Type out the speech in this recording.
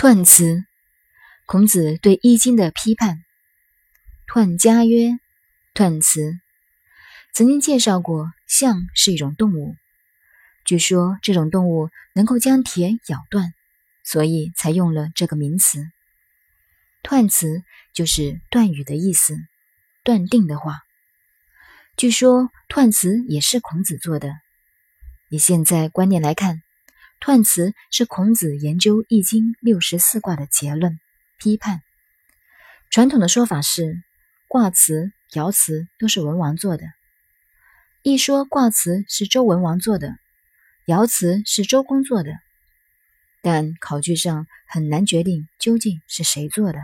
断辞，孔子对《易经》的批判。断家曰：“断辞。”曾经介绍过，象是一种动物。据说这种动物能够将铁咬断，所以才用了这个名词。断辞就是断语的意思，断定的话。据说断辞也是孔子做的。以现在观念来看。彖辞是孔子研究《易经》六十四卦的结论批判。传统的说法是，卦辞、爻辞都是文王做的。一说卦辞是周文王做的，爻辞是周公做的，但考据上很难决定究竟是谁做的。